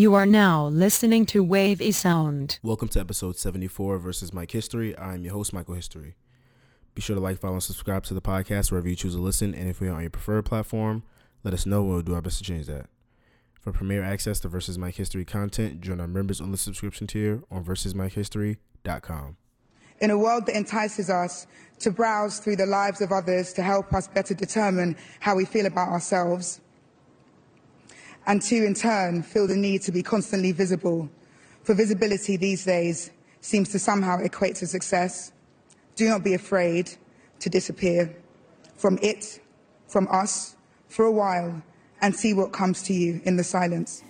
You are now listening to Wavy Sound. Welcome to episode 74 versus Mike History. I'm your host, Michael History. Be sure to like, follow, and subscribe to the podcast wherever you choose to listen. And if we're on your preferred platform, let us know. We'll do our best to change that. For premier access to Versus Mike History content, join our members on the subscription tier on versusmikehistory.com. In a world that entices us to browse through the lives of others to help us better determine how we feel about ourselves, and to, in turn, feel the need to be constantly visible, for visibility these days seems to somehow equate to success, do not be afraid to disappear from it, from us, for a while, and see what comes to you in the silence.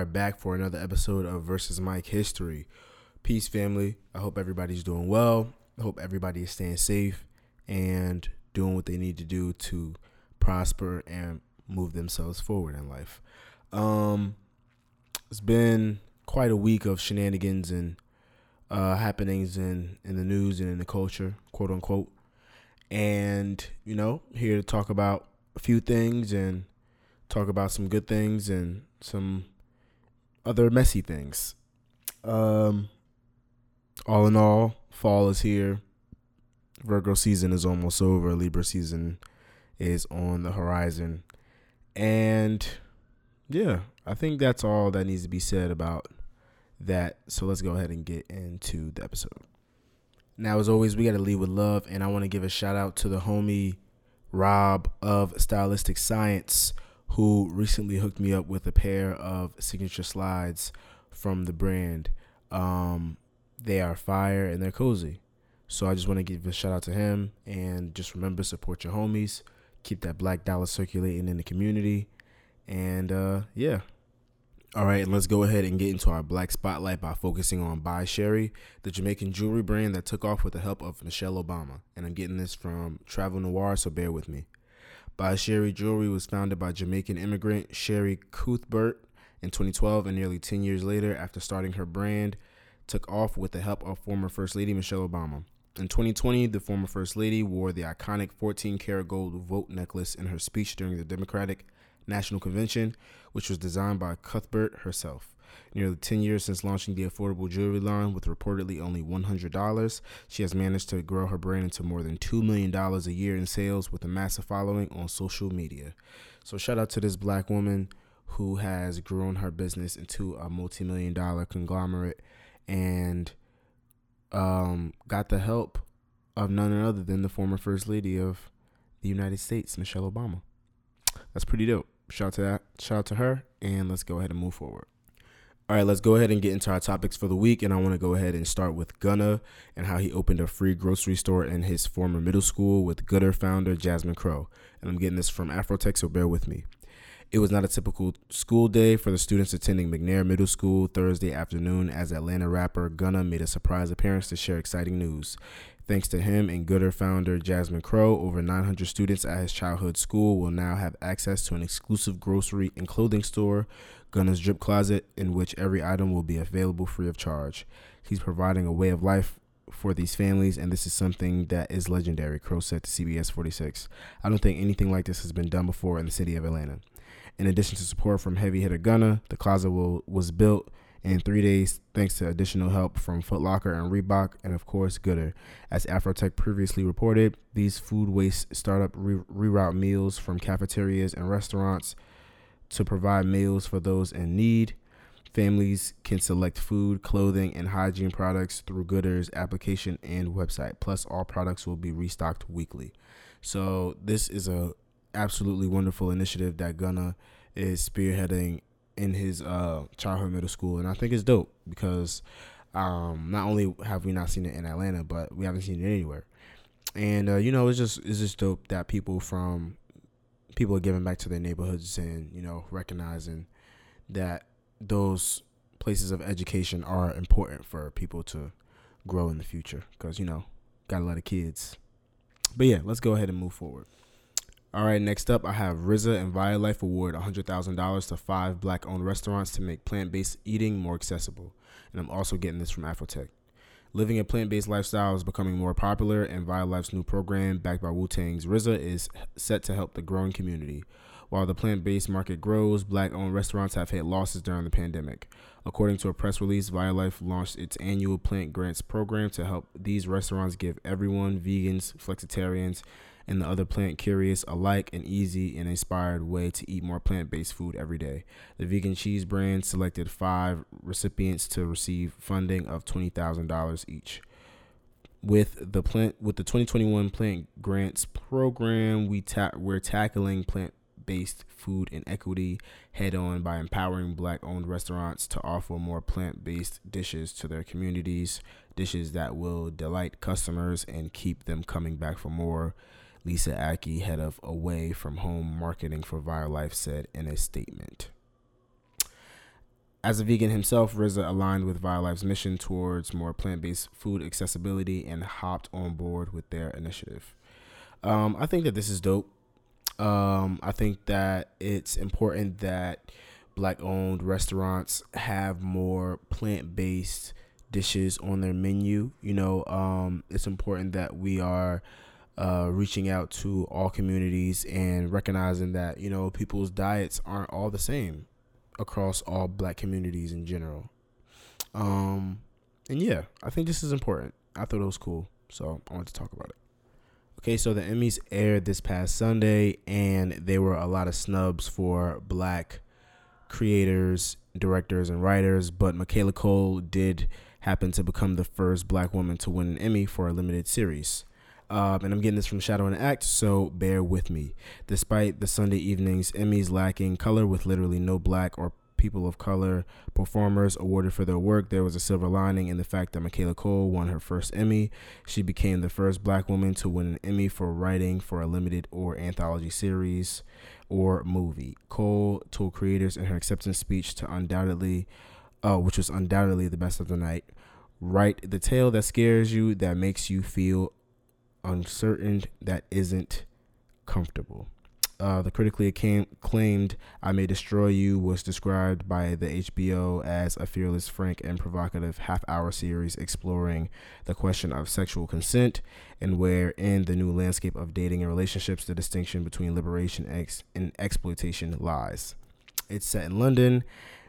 Are back for another episode of Versus Mike History. Peace, family. I hope everybody's doing well. I hope everybody is staying safe and doing what they need to do to prosper and move themselves forward in life. Um, it's been quite a week of shenanigans and uh, happenings in, in the news and in the culture, quote unquote. And, you know, here to talk about a few things and talk about some good things and some other messy things. Um, all in all, fall is here. Virgo season is almost over. Libra season is on the horizon. And yeah, I think that's all that needs to be said about that. So let's go ahead and get into the episode. Now, as always, we got to lead with love. And I want to give a shout out to the homie Rob of Stylistic Science, who recently hooked me up with a pair of signature slides from the brand. Um, they are fire and they're cozy. So I just want to give a shout out to him and just remember support your homies, keep that black dollar circulating in the community, and uh, yeah. All right, let's go ahead and get into our black spotlight by focusing on BYCHARI, the Jamaican jewelry brand that took off with the help of Michelle Obama. And I'm getting this from Travel Noir, so bear with me. BYCHARI Jewelry was founded by Jamaican immigrant Chari Cuthbert in 2012, and nearly 10 years later, after starting her brand, took off with the help of former First Lady Michelle Obama. In 2020, the former First Lady wore the iconic 14 karat gold vote necklace in her speech during the Democratic National Convention, which was designed by Cuthbert herself. Nearly 10 years since launching the affordable jewelry line with reportedly only $100, she has managed to grow her brand into more than $2 million a year in sales with a massive following on social media. So, shout out to this black woman who has grown her business into a multi million dollar conglomerate and um, got the help of none other than the former First Lady of the United States, Michelle Obama. That's pretty dope. Shout out to that. Shout out to her. And let's go ahead and move forward. All right, let's go ahead and get into our topics for the week. And I want to go ahead and start with Gunna and how he opened a free grocery store in his former middle school with Goodr founder Jasmine Crowe. And I'm getting this from Afrotech, so bear with me. It was not a typical school day for the students attending McNair Middle School Thursday afternoon as Atlanta rapper Gunna made a surprise appearance to share exciting news. Thanks to him and Goodr founder Jasmine Crowe, over 900 students at his childhood school will now have access to an exclusive grocery and clothing store, Gunna's Drip Closet, in which every item will be available free of charge. He's providing a way of life for these families, and this is something that is legendary, Crowe said to CBS 46. I don't think anything like this has been done before in the city of Atlanta. In addition to support from heavy hitter Gunna, the closet will, was built in three days thanks to additional help from Foot Locker and Reebok, and of course Goodr. As Afrotech previously reported, these food waste startup re- reroute meals from cafeterias and restaurants to provide meals for those in need. Families can select food, clothing, and hygiene products through Goodr's application and website. Plus, all products will be restocked weekly. So this is a absolutely wonderful initiative that Gunna is spearheading in his uh, childhood middle school, and I think it's dope because um, not only have we not seen it in Atlanta, but we haven't seen it anywhere. And uh, you know, it's just it's just dope that people from people are giving back to their neighborhoods and you know recognizing that those places of education are important for people to grow in the future because you know got a lot of kids. But yeah, let's go ahead and move forward. All right, next up, I have RZA and Violife award $100,000 to five black owned restaurants to make plant based eating more accessible. And I'm also getting this from Afrotech. Living a plant based lifestyle is becoming more popular, and Violife's new program, backed by Wu Tang's RZA, is set to help the growing community. While the plant based market grows, black owned restaurants have hit losses during the pandemic. According to a press release, Violife launched its annual plant grants program to help these restaurants give everyone, vegans, flexitarians, and the other plant curious alike an easy and inspired way to eat more plant based food every day. The vegan cheese brand selected five recipients to receive funding of $20,000 each. With the plant with the 2021 plant grants program, we ta- we're tackling plant based food inequity head on by empowering black owned restaurants to offer more plant based dishes to their communities, dishes that will delight customers and keep them coming back for more. Lisa Aki, head of Away from Home Marketing for Violife, said in a statement. As a vegan himself, RZA aligned with Violife's mission towards more plant based food accessibility and hopped on board with their initiative. Um, I think that this is dope. Um, I think that it's important that black owned restaurants have more plant based dishes on their menu. You know, um, it's important that we are uh, reaching out to all communities and recognizing that, you know, people's diets aren't all the same across all black communities in general. Um, and yeah, I think this is important. I thought it was cool. So I wanted to talk about it. Okay, so the Emmys aired this past Sunday, and there were a lot of snubs for black creators, directors, and writers. But Michaela Coel did happen to become the first black woman to win an Emmy for a limited series. Um, and I'm getting this from Shadow and Act, so bear with me. Despite the Sunday evening's Emmys lacking color with literally no black or people of color performers awarded for their work, there was a silver lining in the fact that Michaela Coel won her first Emmy. She became the first black woman to win an Emmy for writing for a limited or anthology series or movie. Coel told creators in her acceptance speech to undoubtedly, uh, which was undoubtedly the best of the night, write the tale that scares you, that makes you feel uncertain, that isn't comfortable. Uh, the critically acclaimed I May Destroy You was described by the HBO as a fearless, frank, and provocative half hour series exploring the question of sexual consent and where, in the new landscape of dating and relationships, the distinction between liberation and exploitation lies. It's set in London,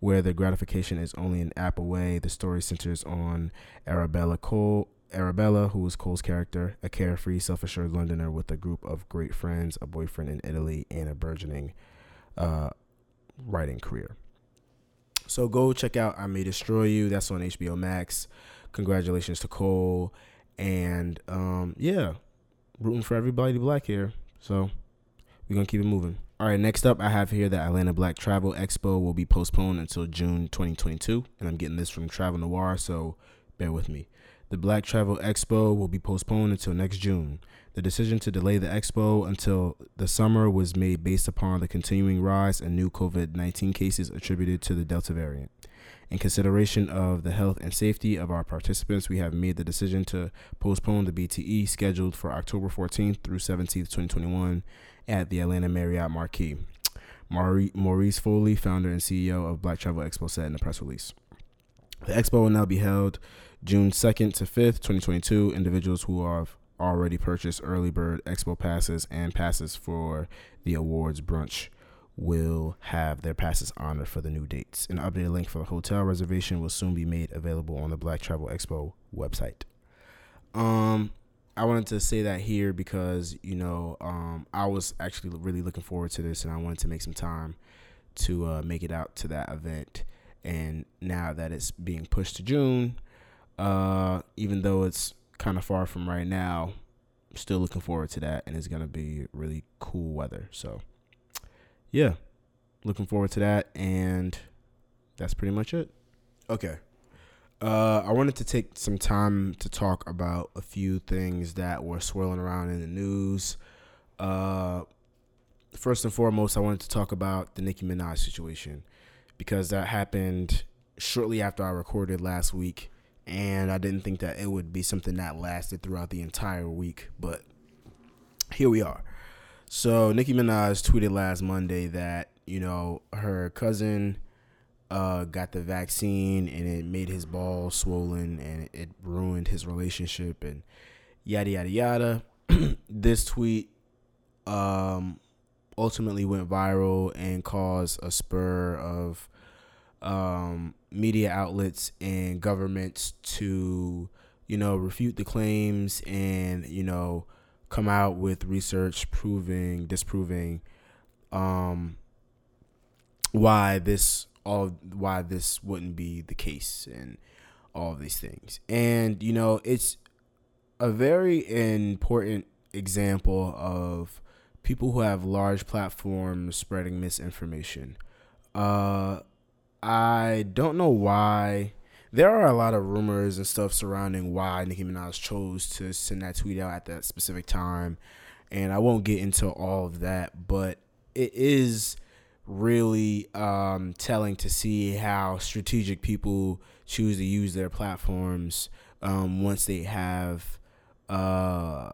where the gratification is only an app away. The story centers on Arabella Cole, Arabella, who is Coel's character, a carefree, self assured Londoner with a group of great friends, a boyfriend in Italy, and a burgeoning uh, writing career. So go check out I May Destroy You. That's on HBO Max. Congratulations to Coel. And um, yeah, rooting for everybody black here. So we're going to keep it moving. All right, next up, I have here that Atlanta Black Travel Expo will be postponed until June 2022. And I'm getting this from Travel Noir, so bear with me. The Black Travel Expo will be postponed until next June. The decision to delay the expo until the summer was made based upon the continuing rise in new COVID 19 cases attributed to the Delta variant. In consideration of the health and safety of our participants, we have made the decision to postpone the BTE scheduled for October 14th through 17th, 2021 at the Atlanta Marriott Marquis. Maurice Foley, founder and CEO of Black Travel Expo, said in a press release. The expo will now be held June 2nd to 5th, 2022. Individuals who have already purchased early bird expo passes and passes for the awards brunch will have their passes honored for the new dates. An updated link for the hotel reservation will soon be made available on the Black Travel Expo website. Um, I wanted to say that here because you know um, I was actually really looking forward to this, and I wanted to make some time to uh, make it out to that event. And now that it's being pushed to June, uh, even though it's kind of far from right now, I'm still looking forward to that, and it's gonna be really cool weather. So, yeah, looking forward to that, and that's pretty much it. Okay. Uh, I wanted to take some time to talk about a few things that were swirling around in the news. Uh, first and foremost, I wanted to talk about the Nicki Minaj situation because that happened shortly after I recorded last week and I didn't think that it would be something that lasted throughout the entire week, but here we are. So Nicki Minaj tweeted last Monday that you know her cousin uh, got the vaccine and it made his balls swollen and it ruined his relationship and yada yada yada. this tweet um, ultimately went viral and caused a spur of um, media outlets and governments to, you know, refute the claims and, you know, come out with research proving, disproving um, why this all why this wouldn't be the case and all these things. And you know, it's a very important example of people who have large platforms spreading misinformation. Uh, I don't know why. There are a lot of rumors and stuff surrounding why Nicki Minaj chose to send that tweet out at that specific time, and I won't get into all of that. But it is really um, telling to see how strategic people choose to use their platforms um, once they have, uh,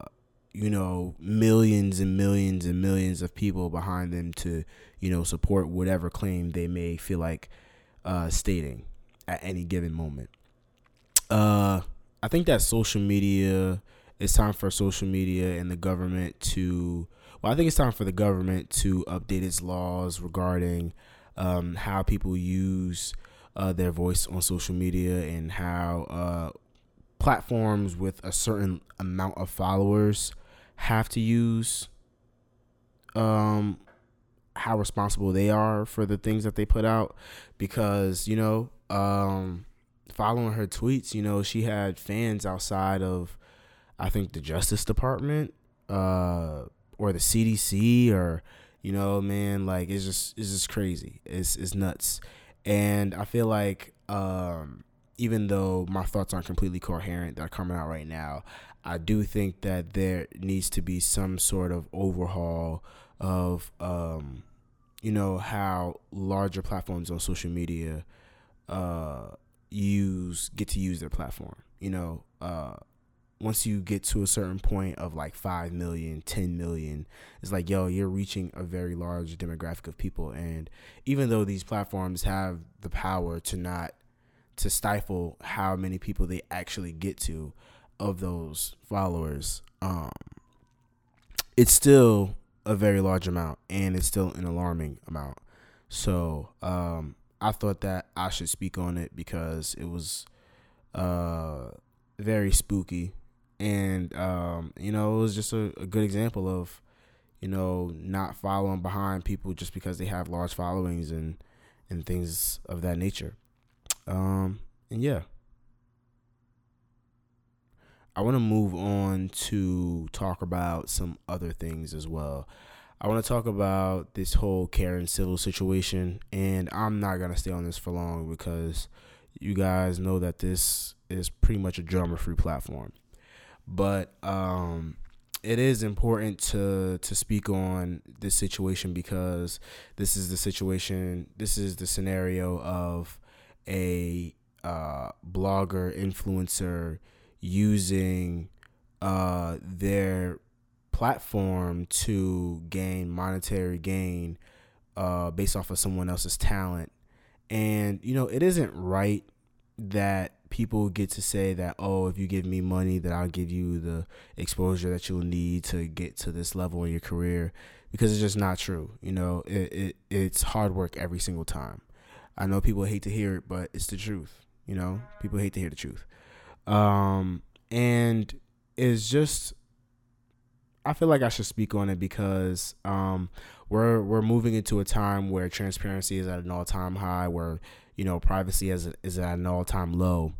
you know, millions and millions and millions of people behind them to, you know, support whatever claim they may feel like uh, stating at any given moment. Uh, I think that social media, it's time for social media and the government to well, I think it's time for the government to update its laws regarding um, how people use uh, their voice on social media and how uh, platforms with a certain amount of followers have to use um, how responsible they are for the things that they put out because you know um, following her tweets you know she had fans outside of i think the justice department uh, or the CDC or you know, man, like it's just it's just crazy. It's it's nuts. And I feel like um even though my thoughts aren't completely coherent that are coming out right now, I do think that there needs to be some sort of overhaul of um you know how larger platforms on social media uh use get to use their platform. You know, uh once you get to a certain point of like 5 million 10 million it's like yo you're reaching a very large demographic of people and even though these platforms have the power to not to stifle how many people they actually get to of those followers um it's still a very large amount and it's still an alarming amount. So um i thought that i should speak on it because it was uh very spooky. And um, you know it was just a, a, good example of you know not following behind people just because they have large followings and and things of that nature. Um, and yeah i want to move on to talk about some other things as well. I want to talk about this whole karen civil situation and i'm not going to stay on this for long because you guys know that this is pretty much a drama free platform. But um, it is important to to speak on this situation because this is the situation this is the scenario of a uh, blogger influencer using uh, their platform to gain monetary gain uh, based off of someone else's talent. And you know it isn't right that people get to say that oh if you give me money that I'll give you the exposure that you'll need to get to this level in your career because it's just not true you know? It, it it's hard work every single time. I know people hate to hear it but it's the truth you know? People hate to hear the truth um and it's just I feel like I should speak on it because um, we're we're moving into a time where transparency is at an all time high, where you know privacy is is at an all time low,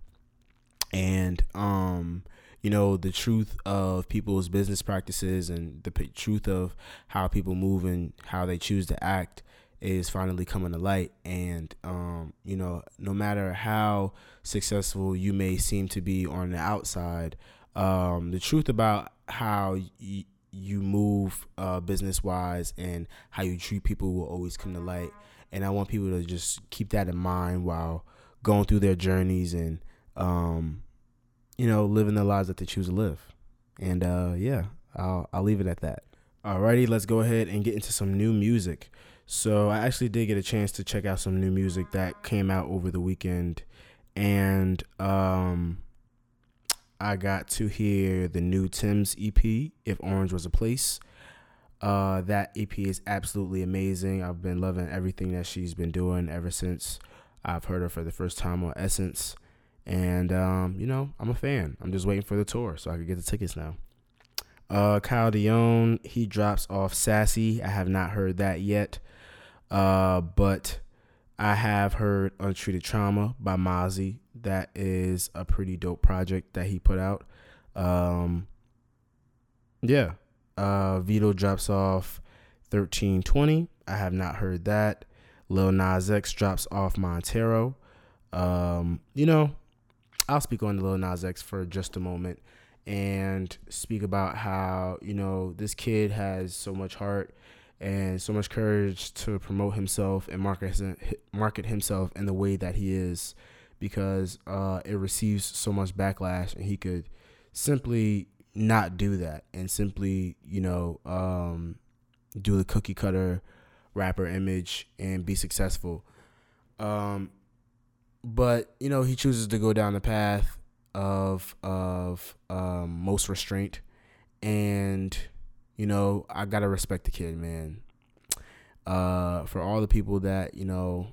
and um you know the truth of people's business practices and the p- truth of how people move and how they choose to act is finally coming to light and um you know no matter how successful you may seem to be on the outside um the truth about how y- you move uh business wise and how you treat people will always come to light and I want people to just keep that in mind while going through their journeys and um, you know, living the lives that they choose to live. And uh, yeah, I'll I'll leave it at that. Alrighty, let's go ahead and get into some new music. So I actually did get a chance to check out some new music that came out over the weekend, and um, I got to hear the new Tems EP, "If Orange Was a Place." Uh, that EP is absolutely amazing. I've been loving everything that she's been doing ever since I've heard her for the first time on Essence, and um, you know I'm a fan. I'm just waiting for the tour so I can get the tickets now. Uh, Kyle Dion, he drops off Sassy. I have not heard that yet. Uh, but I have heard Untreated Trauma by Mozzy. That is a pretty dope project that he put out. Um, yeah. Uh, Vito drops off 1320. I have not heard that. Lil Nas X drops off Montero. Um, you know, I'll speak on Lil Nas X for just a moment and speak about how you know this kid has so much heart and so much courage to promote himself and market market himself in the way that he is because uh, it receives so much backlash and he could simply not do that and simply you know um, do the cookie cutter rapper image and be successful. Um, but you know he chooses to go down the path of of um, most restraint, and you know I gotta respect the kid, man. Uh, for all the people that you know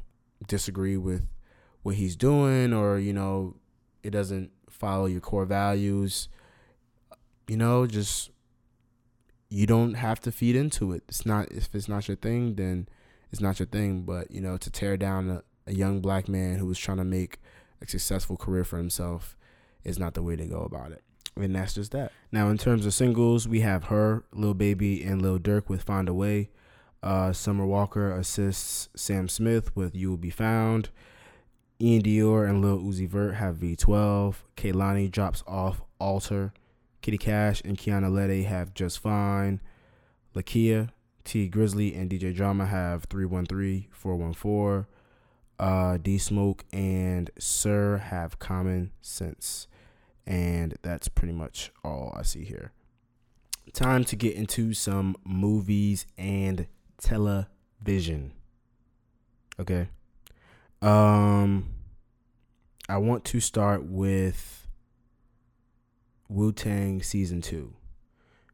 disagree with what he's doing, or you know it doesn't follow your core values, you know, just you don't have to feed into it. It's not if it's not your thing, then it's not your thing. But you know, to tear down a, a young black man who was trying to make a successful career for himself is not the way to go about it. And that's just that. Now, in terms of singles, we have H.E.R., Lil Baby, and Lil Durk with Find a Way. Uh, Summer Walker assists Sam Smith with You Will Be Found. iann dior and Lil Uzi Vert have V12. Kehlani drops off Altar. Kitty Cash and Kiana Ledé have Just Fine. Lakeyah, Tee Grizzley, and DJ Drama have 313, 414. Uh, D Smoke and Sir have Common Sense. And that's pretty much all I see here. Time to get into some movies and television. Okay. Um I want to start with Wu Tang season 2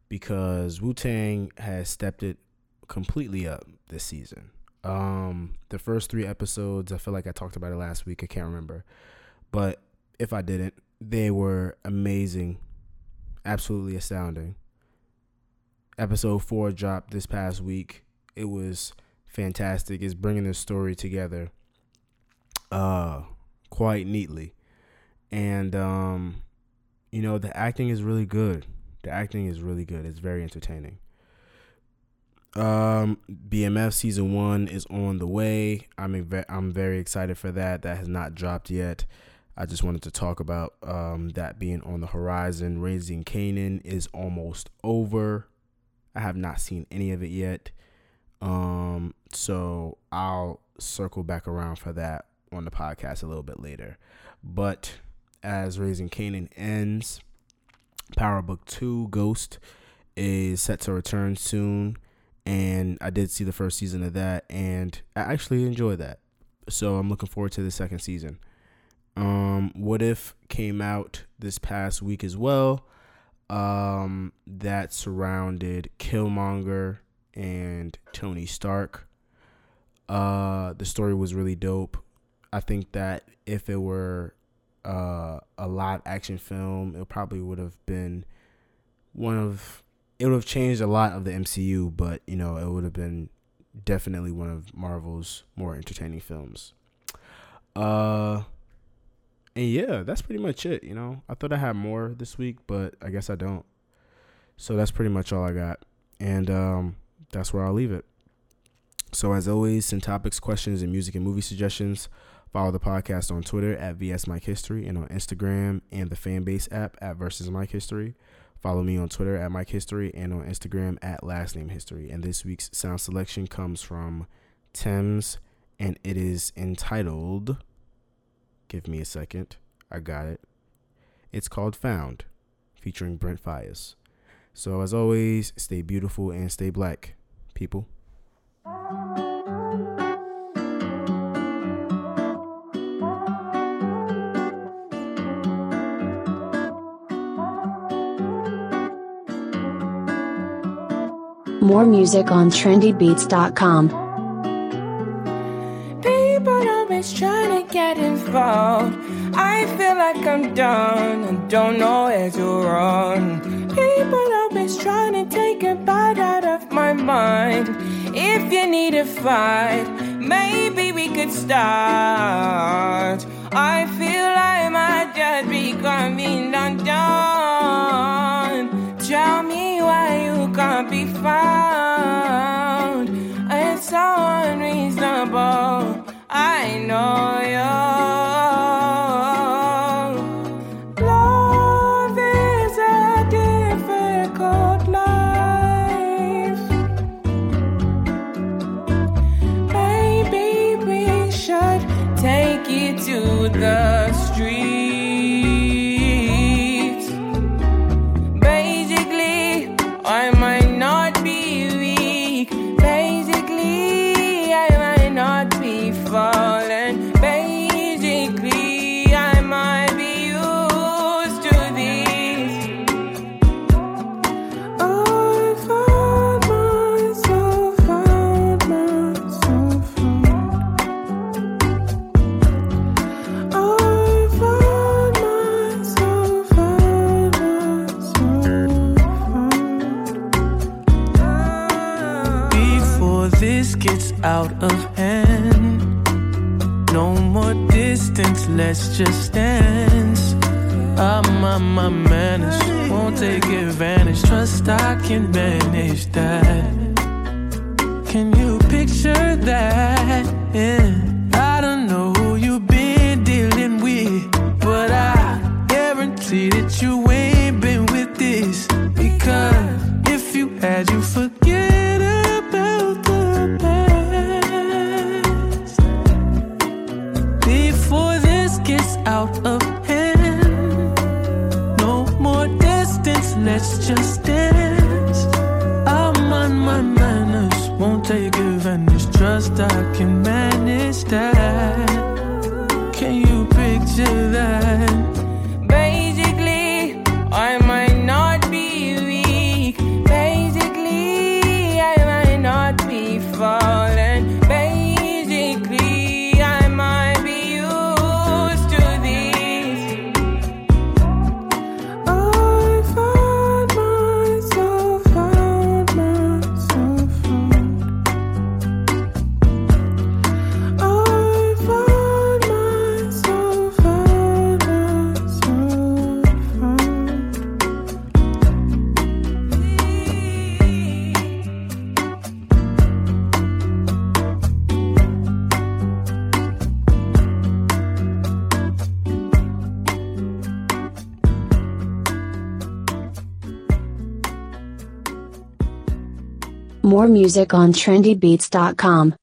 because Wu Tang has stepped it completely up this season. Um the first 3 episodes, I feel like I talked about it last week, I can't remember. But if I didn't, they were amazing, absolutely astounding. Episode four dropped this past week. It was fantastic. It's bringing the story together, uh, quite neatly, and um, you know the acting is really good. The acting is really good. It's very entertaining. Um, BMF season one is on the way. I'm I'm very excited for that. That has not dropped yet. I just wanted to talk about um, that being on the horizon. Raising Kanan is almost over. I have not seen any of it yet. Um, so I'll circle back around for that on the podcast a little bit later. But as Raising Kanan ends, Power Book 2 Ghost is set to return soon. And I did see the first season of that, and I actually enjoyed that. So I'm looking forward to the second season. Um, what if came out this past week as well? Um, that surrounded Killmonger and Tony Stark. Uh, the story was really dope. I think that if it were uh, a live action film, it probably would have been one of it would have changed a lot of the MCU, but you know, it would have been definitely one of Marvel's more entertaining films. Uh and yeah, that's pretty much it. You know, I thought I had more this week, but I guess I don't. So that's pretty much all I got, and um, that's where I'll leave it. So as always, send topics, questions, and music and movie suggestions. Follow the podcast on Twitter at VS Mike History and on Instagram and the Fanbase app at Versus Mike History. Follow me on Twitter at Mike History and on Instagram at Last Name History. And this week's sound selection comes from Tems and it is entitled. Give me a second. I got it. It's called Found, featuring Brent Faiyaz. So, as always, stay beautiful and stay black, people. More music on trendybeats.com. about. I feel like I'm done and don't know where to run. People always trying to take a bite out of my mind. If you need a fight, maybe we could start. I feel more music on trendybeats.com.